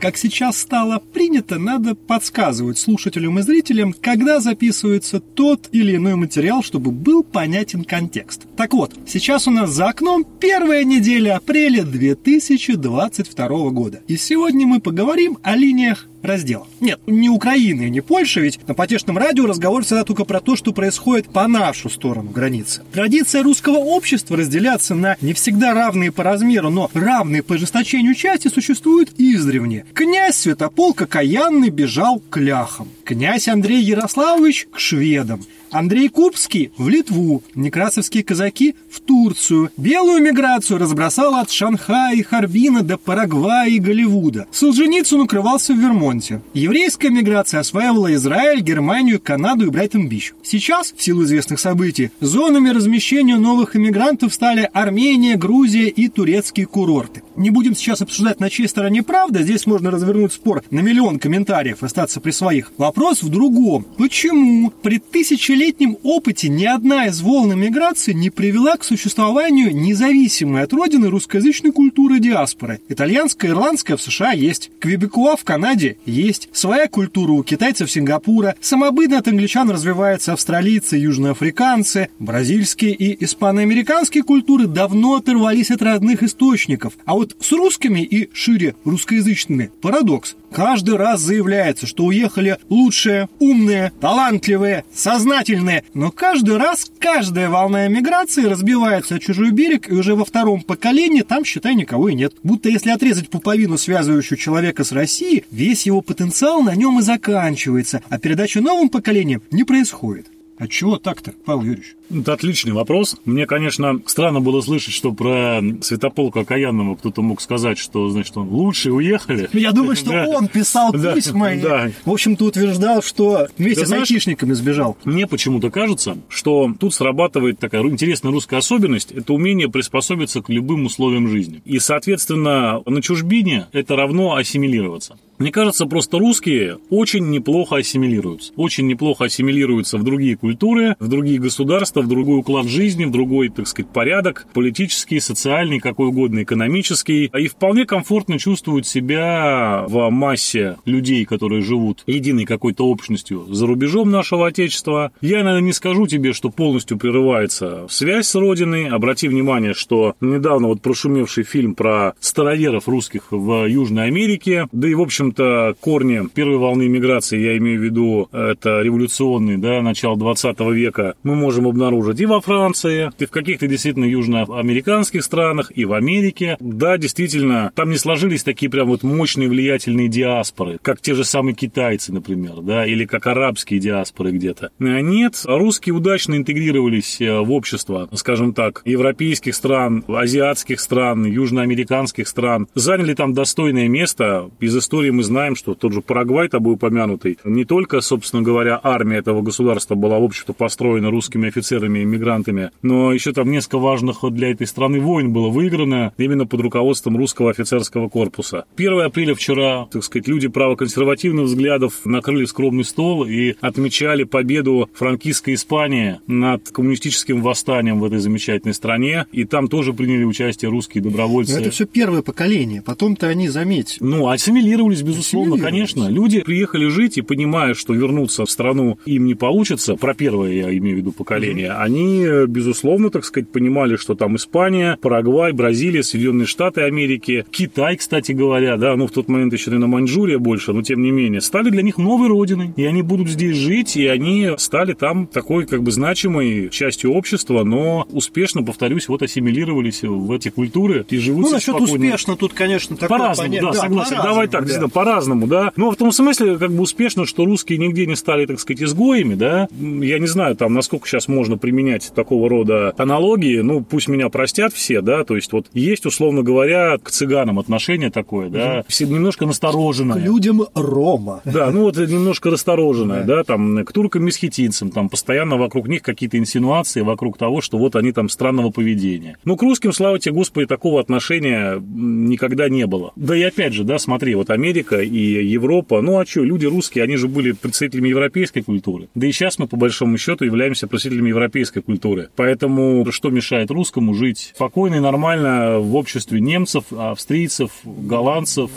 Как сейчас стало принято, надо подсказывать слушателям и зрителям, когда записывается тот или иной материал, чтобы был понятен контекст. Так вот, сейчас у нас за окном первая неделя апреля 2022 года. И сегодня мы поговорим о линиях раздела. Нет, не Украины, не Польши, ведь на потешном радио разговор всегда только про то, что происходит по нашу сторону границы. Традиция русского общества разделяться на не всегда равные по размеру, но равные по ожесточению части существует издревне. Князь Святополк окаянный бежал к ляхам. Князь Андрей Ярославович к шведам. Андрей Кубский в Литву, некрасовские казаки в Турцию. Белую миграцию разбросал от Шанхая и Харбина до Парагвая и Голливуда. Солженицын укрывался в Вермонте. Еврейская миграция осваивала Израиль, Германию, Канаду и Брайтон-Бич. Сейчас, в силу известных событий, зонами размещения новых иммигрантов стали Армения, Грузия и турецкие курорты. Не будем сейчас обсуждать, на чьей стороне правда, здесь можно развернуть спор на миллион комментариев остаться при своих. Вопрос в другом. Почему при тысячелетнем опыте ни одна из волн эмиграции не привела к существованию независимой от родины русскоязычной культуры диаспоры. Итальянская, ирландская в США есть, квебекуа в Канаде есть, своя культура у китайцев Сингапура, самобытно от англичан развиваются австралийцы, южноафриканцы, бразильские и испаноамериканские культуры давно оторвались от родных источников. А вот с русскими и шире русскоязычными парадокс. Каждый раз заявляется, что уехали лучшие, умные, талантливые, сознательные, но каждый раз каждая волна эмиграции разбивается о чужой берег, и уже во втором поколении там, считай, никого и нет. Будто если отрезать пуповину, связывающую человека с Россией, весь его потенциал на нем и заканчивается, а передача новым поколениям не происходит. А чего так-то, Павел Юрьевич? Это отличный вопрос. Мне, конечно, странно было слышать, что про Святополка Окаянного кто-то мог сказать, что, значит, он лучше уехали. Я думаю, что да. он писал письма и, да. в общем-то, утверждал, что вместе Ты с знаешь, айтишниками сбежал. Мне почему-то кажется, что тут срабатывает такая интересная русская особенность. Это умение приспособиться к любым условиям жизни. И, соответственно, на чужбине это равно ассимилироваться. Мне кажется, просто русские очень неплохо ассимилируются. Очень неплохо ассимилируются в другие культуры, в другие государства, в другой уклад жизни, в другой, так сказать, порядок, политический, социальный, какой угодно, экономический. И вполне комфортно чувствуют себя в массе людей, которые живут единой какой-то общностью за рубежом нашего Отечества. Я, наверное, не скажу тебе, что полностью прерывается связь с Родиной. Обрати внимание, что недавно вот прошумевший фильм про староверов русских в Южной Америке, да и, в общем, общем-то, корни первой волны миграции, я имею в виду, это революционный, да, начало 20 века, мы можем обнаружить и во Франции, и в каких-то действительно южноамериканских странах, и в Америке. Да, действительно, там не сложились такие прям вот мощные влиятельные диаспоры, как те же самые китайцы, например, да, или как арабские диаспоры где-то. Нет, русские удачно интегрировались э, в общество, скажем так, европейских стран, азиатских стран, южноамериканских стран, заняли там достойное место. Из истории мы знаем, что тот же Парагвай, тобой упомянутый, не только, собственно говоря, армия этого государства была, в общем-то, построена русскими офицерами и иммигрантами, но еще там несколько важных для этой страны войн было выиграно именно под руководством русского офицерского корпуса. 1 апреля вчера, так сказать, люди правоконсервативных взглядов накрыли скромный стол и отмечали победу франкистской Испании над коммунистическим восстанием в этой замечательной стране, и там тоже приняли участие русские добровольцы. Но это все первое поколение, потом-то они, заметь... Ну, ассимилировались безусловно, конечно. Люди приехали жить и понимая, что вернуться в страну им не получится, про первое я имею в виду поколение, mm-hmm. они, безусловно, так сказать, понимали, что там Испания, Парагвай, Бразилия, Соединенные Штаты Америки, Китай, кстати говоря, да, ну в тот момент еще, наверное, Маньчжурия больше, но тем не менее, стали для них новой родиной. И они будут здесь жить, и они стали там такой как бы значимой частью общества, но успешно, повторюсь, вот ассимилировались в эти культуры и живут Ну, насчет спокойно. успешно тут, конечно, такое По-разному, да, да, согласен. Давай так, да по-разному, да. Но в том смысле, как бы успешно, что русские нигде не стали, так сказать, изгоями, да. Я не знаю, там, насколько сейчас можно применять такого рода аналогии, ну, пусть меня простят все, да, то есть вот есть, условно говоря, к цыганам отношение такое, да, все немножко настороженное. К людям Рома. Да, ну вот немножко растороженное, да, там, к туркам-месхетинцам, там, постоянно вокруг них какие-то инсинуации вокруг того, что вот они там странного поведения. Ну, к русским, слава тебе, Господи, такого отношения никогда не было. Да и опять же, да, смотри, вот Америка и Европа, ну а что, люди русские, они же были представителями европейской культуры. Да и сейчас мы, по большому большому счету, являемся представителями европейской культуры. Поэтому что мешает русскому жить спокойно и нормально в обществе немцев, австрийцев, голландцев?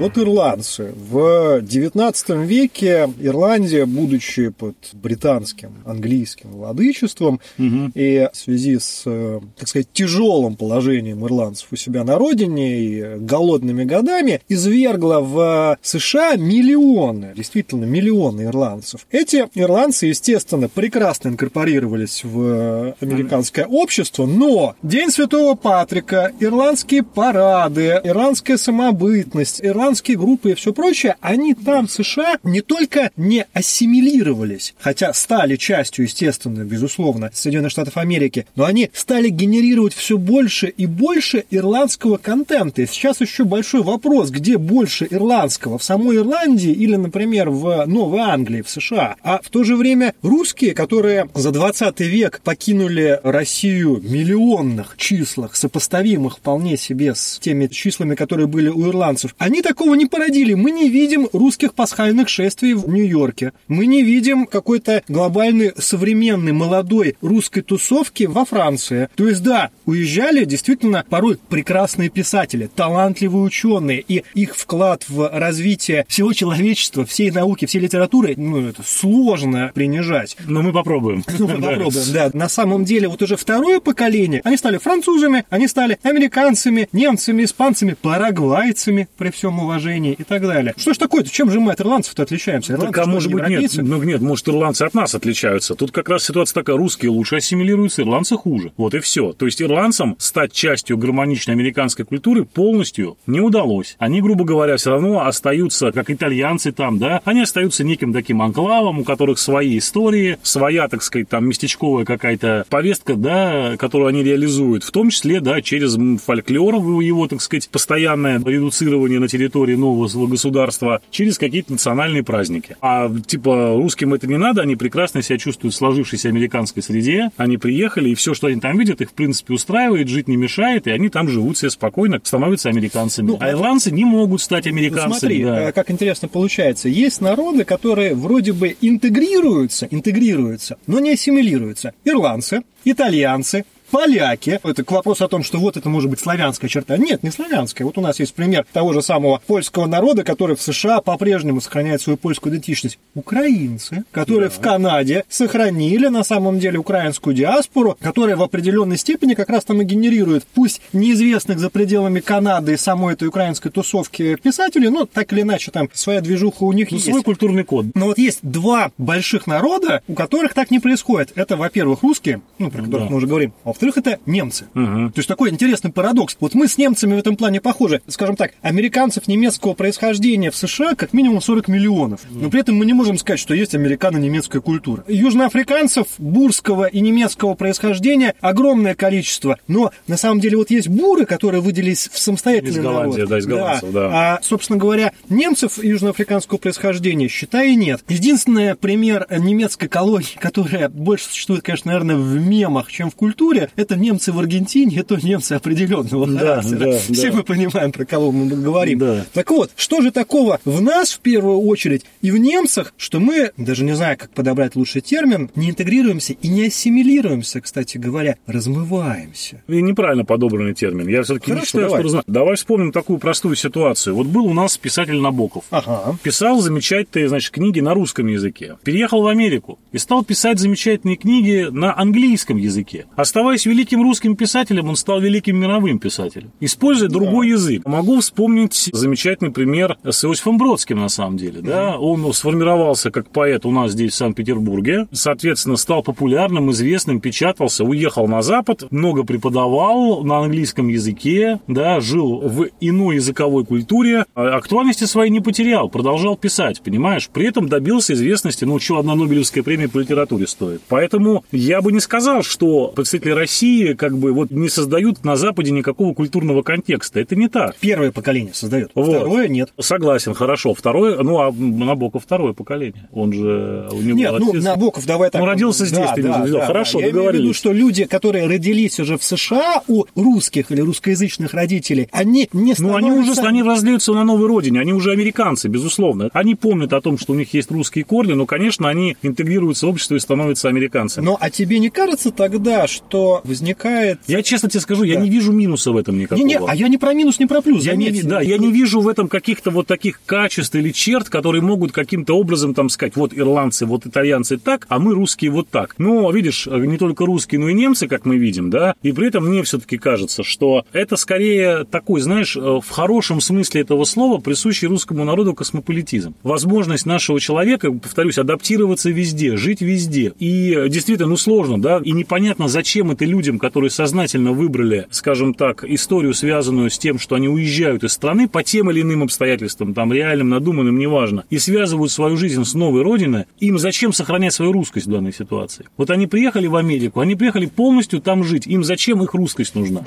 Вот ирландцы. В XIX веке Ирландия, будучи под британским, английским владычеством угу. и в связи с, э, так сказать, тяжелым положением ирландцев у себя на родине и голодными годами, извергла в США миллионы, действительно миллионы ирландцев. Эти ирландцы, естественно, прекрасно инкорпорировались в американское общество, но День Святого Патрика, ирландские парады, ирландская самобытность, ирландская ирландские группы и все прочее, они там, в США, не только не ассимилировались, хотя стали частью, естественно, безусловно, Соединенных Штатов Америки, но они стали генерировать все больше и больше ирландского контента. И сейчас еще большой вопрос, где больше ирландского, в самой Ирландии или, например, в Новой Англии, в США. А в то же время русские, которые за 20 век покинули Россию в миллионных числах, сопоставимых вполне себе с теми числами, которые были у ирландцев, они так такого не породили. Мы не видим русских пасхальных шествий в Нью-Йорке. Мы не видим какой-то глобальной, современной, молодой русской тусовки во Франции. То есть, да, уезжали действительно порой прекрасные писатели, талантливые ученые, и их вклад в развитие всего человечества, всей науки, всей литературы, ну, это сложно принижать. Но мы попробуем. Ну, мы попробуем, да. На самом деле, вот уже второе поколение, они стали французами, они стали американцами, немцами, испанцами, парагвайцами, при всем уважении и так далее. Что ж такое-то? Чем же мы от ирландцев-то отличаемся? Ирландцы, так, а может быть, нет, ну, нет, может, ирландцы от нас отличаются. Тут как раз ситуация такая, русские лучше ассимилируются, ирландцы хуже. Вот и все. То есть ирландцам стать частью гармоничной американской культуры полностью не удалось. Они, грубо говоря, все равно остаются, как итальянцы там, да, они остаются неким таким анклавом, у которых свои истории, своя, так сказать, там местечковая какая-то повестка, да, которую они реализуют, в том числе, да, через фольклор, его, так сказать, постоянное редуцирование на территории территории нового государства через какие-то национальные праздники. А типа русским это не надо, они прекрасно себя чувствуют в сложившейся американской среде, они приехали, и все, что они там видят, их в принципе устраивает, жить не мешает, и они там живут себе спокойно, становятся американцами. Ну, а ирландцы не могут стать американцами. Ну, смотри, да. Э, как интересно получается. Есть народы, которые вроде бы интегрируются, интегрируются, но не ассимилируются. Ирландцы, итальянцы, поляки. Это к вопросу о том, что вот это может быть славянская черта. Нет, не славянская. Вот у нас есть пример того же самого польского народа, который в США по-прежнему сохраняет свою польскую идентичность. Украинцы, которые да. в Канаде сохранили на самом деле украинскую диаспору, которая в определенной степени как раз там и генерирует, пусть неизвестных за пределами Канады и самой этой украинской тусовки писателей, но так или иначе там своя движуха у них ну, есть. Свой культурный код. Но вот есть два больших народа, у которых так не происходит. Это, во-первых, русские, ну, про которых да. мы уже говорим, а во-вторых, это немцы. Угу. То есть такой интересный парадокс. Вот мы с немцами в этом плане похожи. Скажем так, американцев немецкого происхождения в США как минимум 40 миллионов. Но при этом мы не можем сказать, что есть американо-немецкая культура. Южноафриканцев бурского и немецкого происхождения огромное количество. Но на самом деле вот есть буры, которые выделились в самостоятельный из Голландии, народ. Да, из голландцев, да. да. А, собственно говоря, немцев южноафриканского происхождения, считай, нет. Единственный пример немецкой колонии, которая больше существует, конечно, наверное, в мемах, чем в культуре, это немцы в Аргентине, это немцы определенного да, характера. Да, Все да. мы понимаем, про кого мы говорим. Да. Так вот, что же такого в нас в первую очередь и в немцах, что мы, даже не знаю, как подобрать лучший термин, не интегрируемся и не ассимилируемся, кстати говоря, размываемся. И неправильно подобранный термин. Я все-таки не считаю, давай. что размываемся. Давай вспомним такую простую ситуацию. Вот был у нас писатель Набоков. Ага. Писал замечательные, значит, книги на русском языке. Переехал в Америку и стал писать замечательные книги на английском языке. Оставаясь великим русским писателем, он стал великим мировым писателем. Используя да. другой язык. Могу вспомнить замечательный пример с Иосифом Бродским, на самом деле. Да? Он сформировался как поэт у нас здесь, в Санкт-Петербурге. Соответственно, стал популярным, известным, печатался, уехал на Запад, много преподавал на английском языке, да, жил в иной языковой культуре, а актуальности своей не потерял, продолжал писать, понимаешь? При этом добился известности, ну, что одна Нобелевская премия по литературе стоит. Поэтому я бы не сказал, что представители России как бы вот не создают на Западе никакого культурного контекста. Это не так. Первое поколение создает, Вот. второе нет. Согласен, хорошо. Второе, ну, а Набоков второе поколение. Он же, у него Нет, ну, Набоков, давай так. Ну, родился здесь, ты имеешь в виду. Хорошо, Я имею в виду, что люди, которые родились уже в США у русских или русскоязычных родителей, они не Ну, они становятся... уже они разлеются на новой родине, они уже американцы, безусловно. Они помнят о том, что у них есть русские корни, но, конечно, они интегрируются в общество и становятся американцами. Но а тебе не кажется тогда, что возникает... Я честно тебе скажу, я не вижу минуса в этом никакого. Не, не, а я не про минус, не про плюс. Я не, да, я не вижу в этом каких-то вот таких качеств или черт, которые могут каким-то образом там сказать, вот ирландцы, вот итальянцы так, а мы русские вот так. Но, видишь, не только русские, но и немцы, как мы видим, да, и при этом мне все-таки кажется, что это скорее такой, знаешь, э, в хорошем смысле этого слова присущий русскому народу космополитизм. Возможность нашего человека, повторюсь, адаптироваться везде, жить везде. И э, действительно, ну сложно, да, и непонятно, зачем это людям, которые сознательно выбрали, скажем так, историю, связанную с тем, что они уезжают из страны по тем или иным обстоятельствам, там реальным, надуманным, неважно, и связывают свою жизнь с новой родиной, им зачем сохранять свою русскость в данной ситуации? Вот они приехали в Америку, они приехали полностью там жить, им зачем их русскость нужна?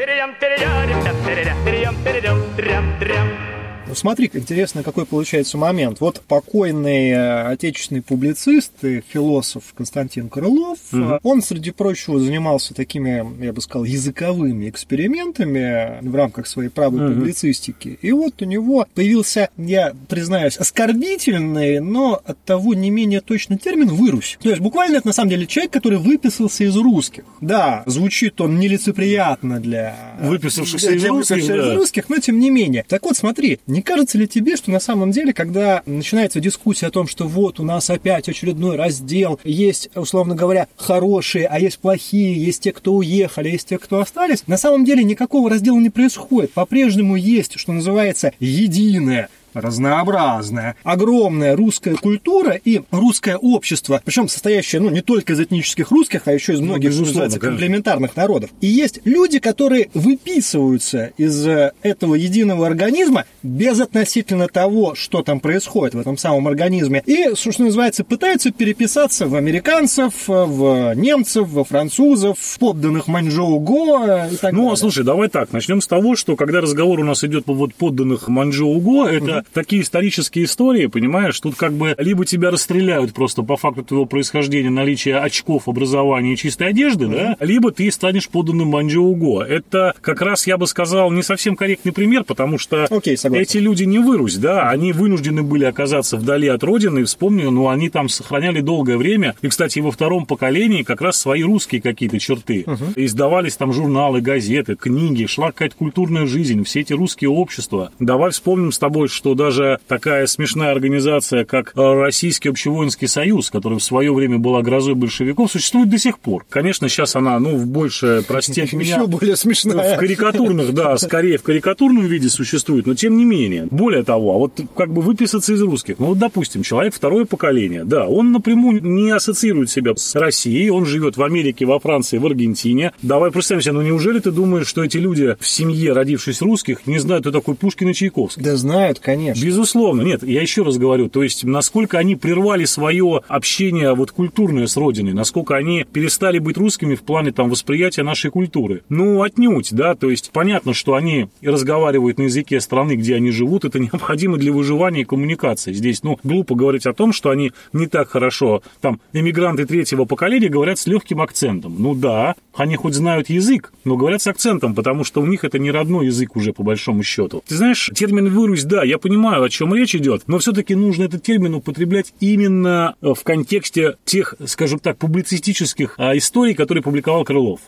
Ну, смотри, интересно, какой получается момент. Вот покойный э, отечественный публицист и философ Константин Крылов, э, он, среди прочего, занимался такими, я бы сказал, языковыми экспериментами в рамках своей правой публицистики. И вот у него появился, я признаюсь, оскорбительный, но от того не менее точный термин «вырусь». То есть буквально это на самом деле человек, который выписался из русских. Да, звучит он нелицеприятно для... Выписавшихся для из русских, выписавшихся да. из русских, но тем не менее. Так вот, смотри, не кажется ли тебе, что на самом деле, когда начинается дискуссия о том, что вот у нас опять очередной раздел, есть, условно говоря, хорошие, а есть плохие, есть те, кто уехали, есть те, кто остались, на самом деле никакого раздела не происходит. По-прежнему есть, что называется, единое разнообразная, огромная русская культура и русское общество, причем состоящее, ну, не только из этнических русских, а еще из многих, безусловно, называется, конечно. комплементарных народов. И есть люди, которые выписываются из э, этого единого организма безотносительно того, что там происходит в этом самом организме, и, что называется, пытаются переписаться в американцев, в немцев, во французов, в подданных Маньчжоу Го э, и так Ну, далее. а слушай, давай так, начнем с того, что когда разговор у нас идет по вот подданных Манчжоу-Го, это такие исторические истории, понимаешь, тут как бы либо тебя расстреляют просто по факту твоего происхождения, наличия очков, образования и чистой одежды, да, либо ты станешь подданным Манчжоу-Го. Это как раз, я бы сказал, не совсем корректный пример, потому что согласен. эти люди не вырусь, да, они вынуждены были оказаться вдали от родины, и вспомню, ну, они там сохраняли долгое время, и, кстати, во втором поколении как раз свои русские какие-то черты. Издавались там журналы, газеты, книги, шла какая-то культурная жизнь, все эти русские общества. Давай вспомним с тобой, что даже такая смешная организация, как э, Российский общевоинский союз, который в свое время была грозой большевиков, существует до сих пор. Конечно, сейчас она, ну, в больше, простите меня, Еще более смешная. в карикатурных, да, скорее в карикатурном виде существует, но тем не менее. Более того, а вот как бы выписаться из русских. Ну вот, допустим, человек второе поколение, да, он напрямую не ассоциирует себя с Россией, он живет в Америке, во Франции, в Аргентине. Давай представим себе, ну неужели ты думаешь, что эти люди в семье, родившись русских, не знают, кто такой Пушкин и Чайковский? Да знают, конечно. Безусловно, нет, я еще раз говорю, то есть насколько они прервали свое общение вот культурное с родиной, насколько они перестали быть русскими в плане там восприятия нашей культуры. Ну, отнюдь, да, то есть понятно, что они разговаривают на языке страны, где они живут, это необходимо для выживания и коммуникации. Здесь, ну, глупо говорить о том, что они не так хорошо, там, эмигранты третьего поколения говорят с легким акцентом. Ну да, они хоть знают язык, но говорят с акцентом, потому что у них это не родной язык уже, по большому счету. Ты знаешь, термин «вырусь», да, я понимаю, о чем речь идет, но все-таки нужно этот термин употреблять именно э, в контексте тех, скажем так, публицистических а, историй, которые публиковал Крылов.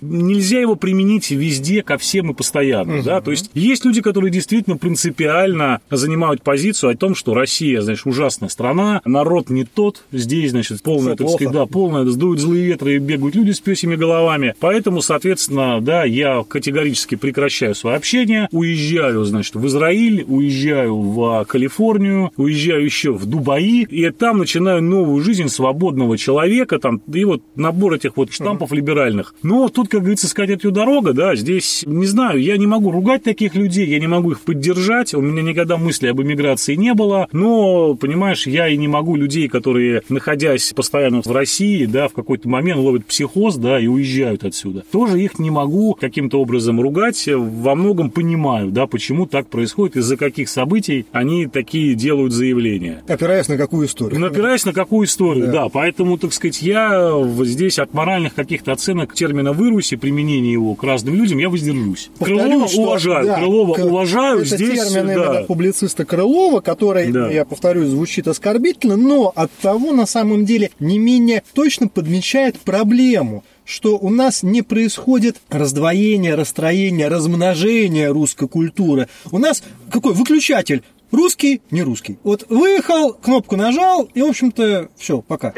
Нельзя его применить везде, ко всем и постоянно, да, то есть есть люди, которые действительно принципиально занимают позицию о том, что Россия, знаешь, ужасная страна, народ не тот, здесь, значит, полная, так сказать, да, полная, сдуют злые ветры и бегают люди с пёсими головами. Поэтому, соответственно, да, я категорически прекращаю свое общение, уезжаю, значит, в Израиль, уезжаю уезжаю в Калифорнию, уезжаю еще в Дубаи, и там начинаю новую жизнь свободного человека, там, и вот набор этих вот штампов uh-huh. либеральных. Но тут, как говорится, сказать эту дорога, да, здесь, не знаю, я не могу ругать таких людей, я не могу их поддержать, у меня никогда мысли об эмиграции не было, но, понимаешь, я и не могу людей, которые, находясь постоянно в России, да, в какой-то момент ловят психоз, да, и уезжают отсюда, тоже их не могу каким-то образом ругать, во многом понимаю, да, почему так происходит, из-за каких событий они такие делают заявления. Опираясь на какую историю? Ну, опираясь на какую историю, да. да. Поэтому, так сказать, я здесь от моральных каких-то оценок термина «вырусь» и применения его к разным людям я воздержусь. Повторю, Крылова что, уважаю, да, Крылова к... уважаю. Это здесь, термин да. публициста Крылова, который, да. я повторю, звучит оскорбительно, но от того на самом деле не менее точно подмечает проблему что у нас не происходит раздвоение, расстроение, размножение русской культуры. У нас какой выключатель? Русский, не русский. Вот выехал, кнопку нажал, и, в общем-то, все, пока.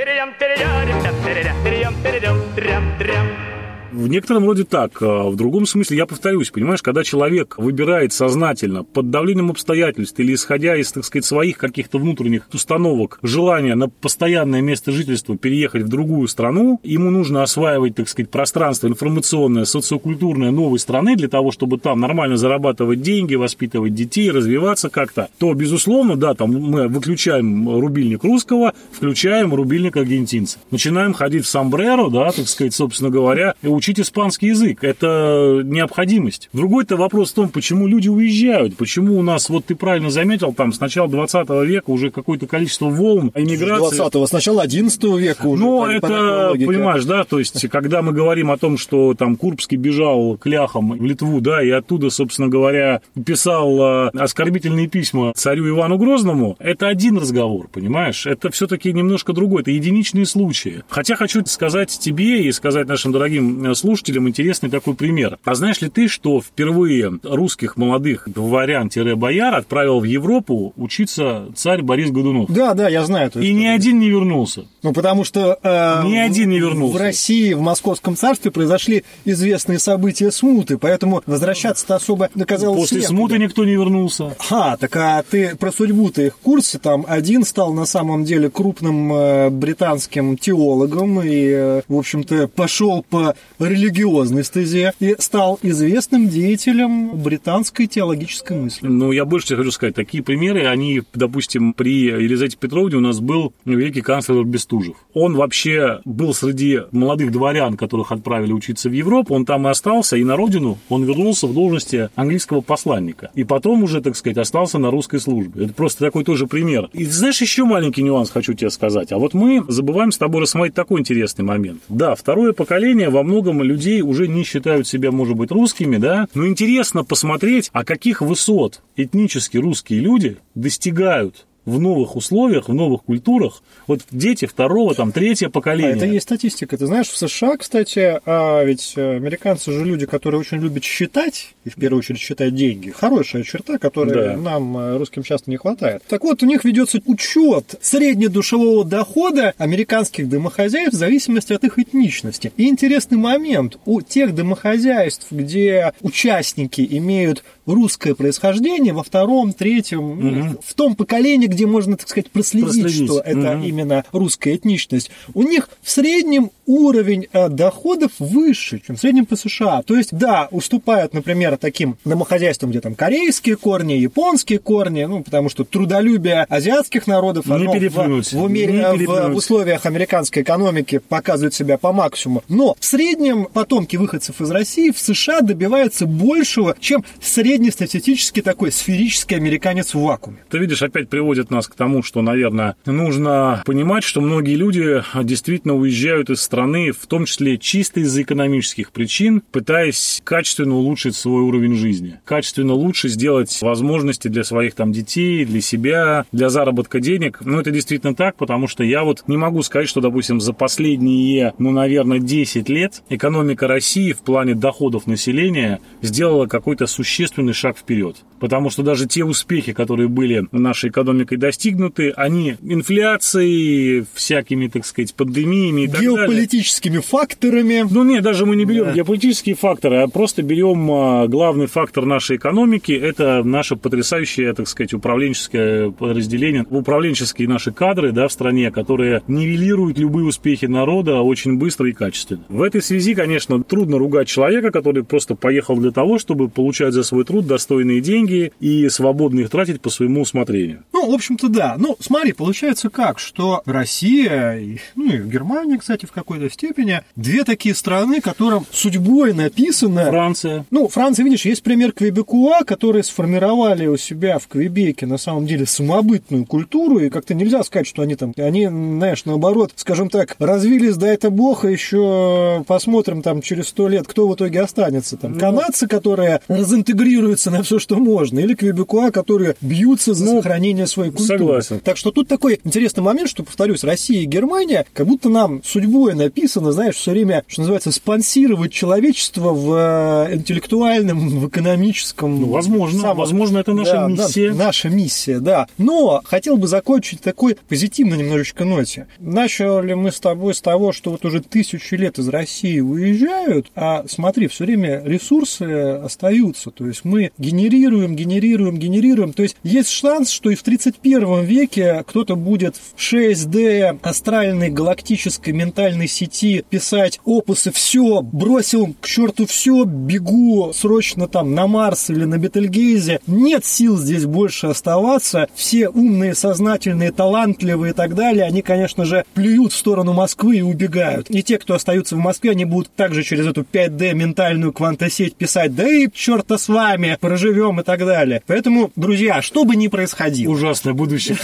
В некотором роде так. А в другом смысле, я повторюсь, понимаешь, когда человек выбирает сознательно, под давлением обстоятельств или исходя из, так сказать, своих каких-то внутренних установок, желание на постоянное место жительства переехать в другую страну, ему нужно осваивать, так сказать, пространство информационное, социокультурное новой страны для того, чтобы там нормально зарабатывать деньги, воспитывать детей, развиваться как-то, то, безусловно, да, там мы выключаем рубильник русского, включаем рубильник аргентинца. Начинаем ходить в сомбреро, да, так сказать, собственно говоря, и учить испанский язык. Это необходимость. Другой-то вопрос в том, почему люди уезжают, почему у нас, вот ты правильно заметил, там с начала 20 века уже какое-то количество волн иммиграции. 20-го, с начала 11 века уже. Ну, это, понимаешь, да, то есть, когда мы говорим о том, что там Курбский бежал к ляхам в Литву, да, и оттуда, собственно говоря, писал э, оскорбительные письма царю Ивану Грозному, это один разговор, понимаешь? Это все-таки немножко другой, это единичные случаи. Хотя хочу сказать тебе и сказать нашим дорогим Э, слушателям интересный такой пример. А знаешь ли ты, что впервые русских молодых дворян-бояр отправил в Европу учиться царь Борис Годунов? Да, да, я знаю. И ни один не вернулся. Ну, потому что э, ни один не вернулся. в России, в Московском царстве произошли известные события смуты, поэтому возвращаться-то особо оказалось После некуда. смуты никто не вернулся. А, так а ты про судьбу-то их в курсе? Там один стал на самом деле крупным э, британским теологом и, э, в общем-то, пошел по религиозной стезе и стал известным деятелем британской теологической мысли. Ну, я больше хочу сказать, такие примеры, они, допустим, при Елизавете Петровне у нас был великий канцлер Бестужев. Он вообще был среди молодых дворян, которых отправили учиться в Европу, он там и остался, и на родину он вернулся в должности английского посланника. И потом уже, так сказать, остался на русской службе. Это просто такой тоже пример. И знаешь, еще маленький нюанс хочу тебе сказать. А вот мы забываем с тобой рассмотреть такой интересный момент. Да, второе поколение во многом многом людей уже не считают себя, может быть, русскими, да, но интересно посмотреть, а каких высот этнически русские люди достигают в новых условиях, в новых культурах, вот дети второго, там, третьего поколения. А это есть статистика. Ты знаешь, в США, кстати, а ведь американцы же люди, которые очень любят считать, и в первую очередь считать деньги. Хорошая черта, которой да. нам, э, русским, часто не хватает. Так вот, у них ведется учет среднедушевого дохода американских домохозяев в зависимости от их этничности. И интересный момент. У тех домохозяйств, где участники имеют русское происхождение, во втором, третьем, угу. в том поколении, где можно, так сказать, проследить, проследить. что это угу. именно русская этничность, у них в среднем уровень э, доходов выше, чем в среднем по США. То есть, да, уступают, например, таким домохозяйствам, где там корейские корни, японские корни, ну, потому что трудолюбие азиатских народов не оно в, в, умере, не в, в условиях американской экономики показывает себя по максимуму. Но в среднем потомки выходцев из России в США добиваются большего, чем среднестатистический такой сферический американец в вакууме. Ты видишь, опять приводит нас к тому, что, наверное, нужно понимать, что многие люди действительно уезжают из страны в том числе чисто из-за экономических причин, пытаясь качественно улучшить свой уровень жизни, качественно лучше сделать возможности для своих там детей, для себя, для заработка денег. Ну, это действительно так, потому что я вот не могу сказать, что, допустим, за последние, ну, наверное, 10 лет экономика России в плане доходов населения сделала какой-то существенный шаг вперед. Потому что даже те успехи, которые были нашей экономикой достигнуты, они инфляцией, всякими, так сказать, пандемиями и так далее геополитическими факторами. Ну нет, даже мы не берем да. геополитические факторы, а просто берем а, главный фактор нашей экономики, это наше потрясающее, так сказать, управленческое подразделение, управленческие наши кадры да, в стране, которые нивелируют любые успехи народа очень быстро и качественно. В этой связи, конечно, трудно ругать человека, который просто поехал для того, чтобы получать за свой труд достойные деньги и свободно их тратить по своему усмотрению. Ну, общем-то, да. Ну, смотри, получается как, что Россия, ну и Германия, кстати, в какой-то степени, две такие страны, которым судьбой написано... Франция. Ну, Франция, видишь, есть пример Квебекуа, которые сформировали у себя в Квебеке, на самом деле, самобытную культуру, и как-то нельзя сказать, что они там, они, знаешь, наоборот, скажем так, развились, да это бог, и еще посмотрим там через сто лет, кто в итоге останется. Там ну... канадцы, которые разинтегрируются на все, что можно, или Квебекуа, которые бьются за ну, сохранение своей культуры. Согласен. Так что тут такой интересный момент, что, повторюсь, Россия и Германия, как будто нам судьбой написано, знаешь, все время, что называется, спонсировать человечество в э, интеллектуальном, в экономическом. Ну, возможно, самом... возможно, это наша да, миссия. Да, наша миссия, да. Но хотел бы закончить такой позитивной немножечко ноте. Начали мы с тобой с того, что вот уже тысячи лет из России уезжают, а смотри, все время ресурсы остаются. То есть мы генерируем, генерируем, генерируем. То есть есть шанс, что и в 31 веке кто-то будет в 6D астральной галактической ментальной сети писать опусы, все, бросил к черту все, бегу срочно там на Марс или на Бетельгейзе. Нет сил здесь больше оставаться. Все умные, сознательные, талантливые и так далее, они, конечно же, плюют в сторону Москвы и убегают. И те, кто остаются в Москве, они будут также через эту 5D ментальную квантосеть писать, да и черта с вами, проживем и так далее. Поэтому, друзья, что бы ни происходило. Ужасное будущее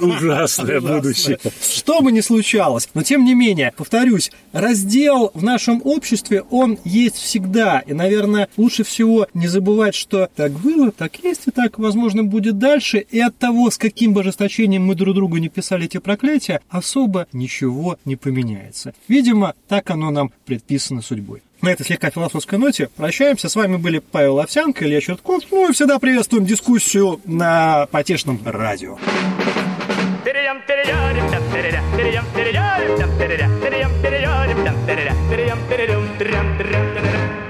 Ужасное будущее. Что бы ни случалось. Но, тем не менее, повторюсь, раздел в нашем обществе, он есть всегда. И, наверное, лучше всего не забывать, что так было, так есть и так, возможно, будет дальше. И от того, с каким бы ожесточением мы друг другу не писали эти проклятия, особо ничего не поменяется. Видимо, так оно нам предписано судьбой. На этой слегка философской ноте прощаемся. С вами были Павел Овсянко, Илья Чертков. Ну и всегда приветствуем дискуссию на потешном радио. Перейдем, перейдем, перейдем, перейдем, перейдем, перейдем, перейдем, перейдем, перейдем, перейдем, перейдем, перейдем,